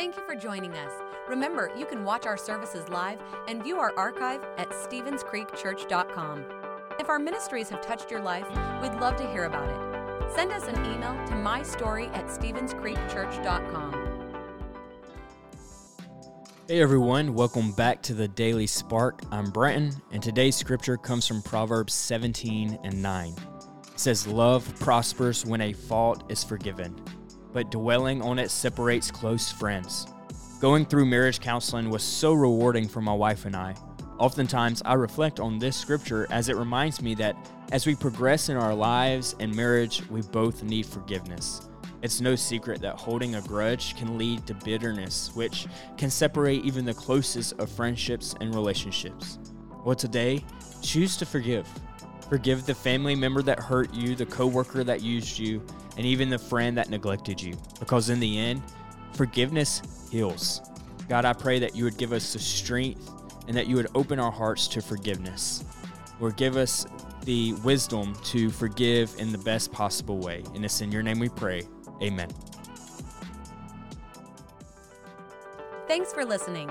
Thank you for joining us. Remember, you can watch our services live and view our archive at StevensCreekChurch.com. If our ministries have touched your life, we'd love to hear about it. Send us an email to mystory at StevensCreekChurch.com. Hey everyone, welcome back to the Daily Spark. I'm Brenton, and today's scripture comes from Proverbs 17 and 9. It says, Love prospers when a fault is forgiven, but dwelling on it separates close friends. Going through marriage counseling was so rewarding for my wife and I. Oftentimes, I reflect on this scripture as it reminds me that as we progress in our lives and marriage, we both need forgiveness. It's no secret that holding a grudge can lead to bitterness, which can separate even the closest of friendships and relationships. Well, today, choose to forgive. Forgive the family member that hurt you, the coworker that used you, and even the friend that neglected you. Because in the end, forgiveness heals. God, I pray that you would give us the strength and that you would open our hearts to forgiveness. Or give us the wisdom to forgive in the best possible way. And it's in your name we pray. Amen. Thanks for listening.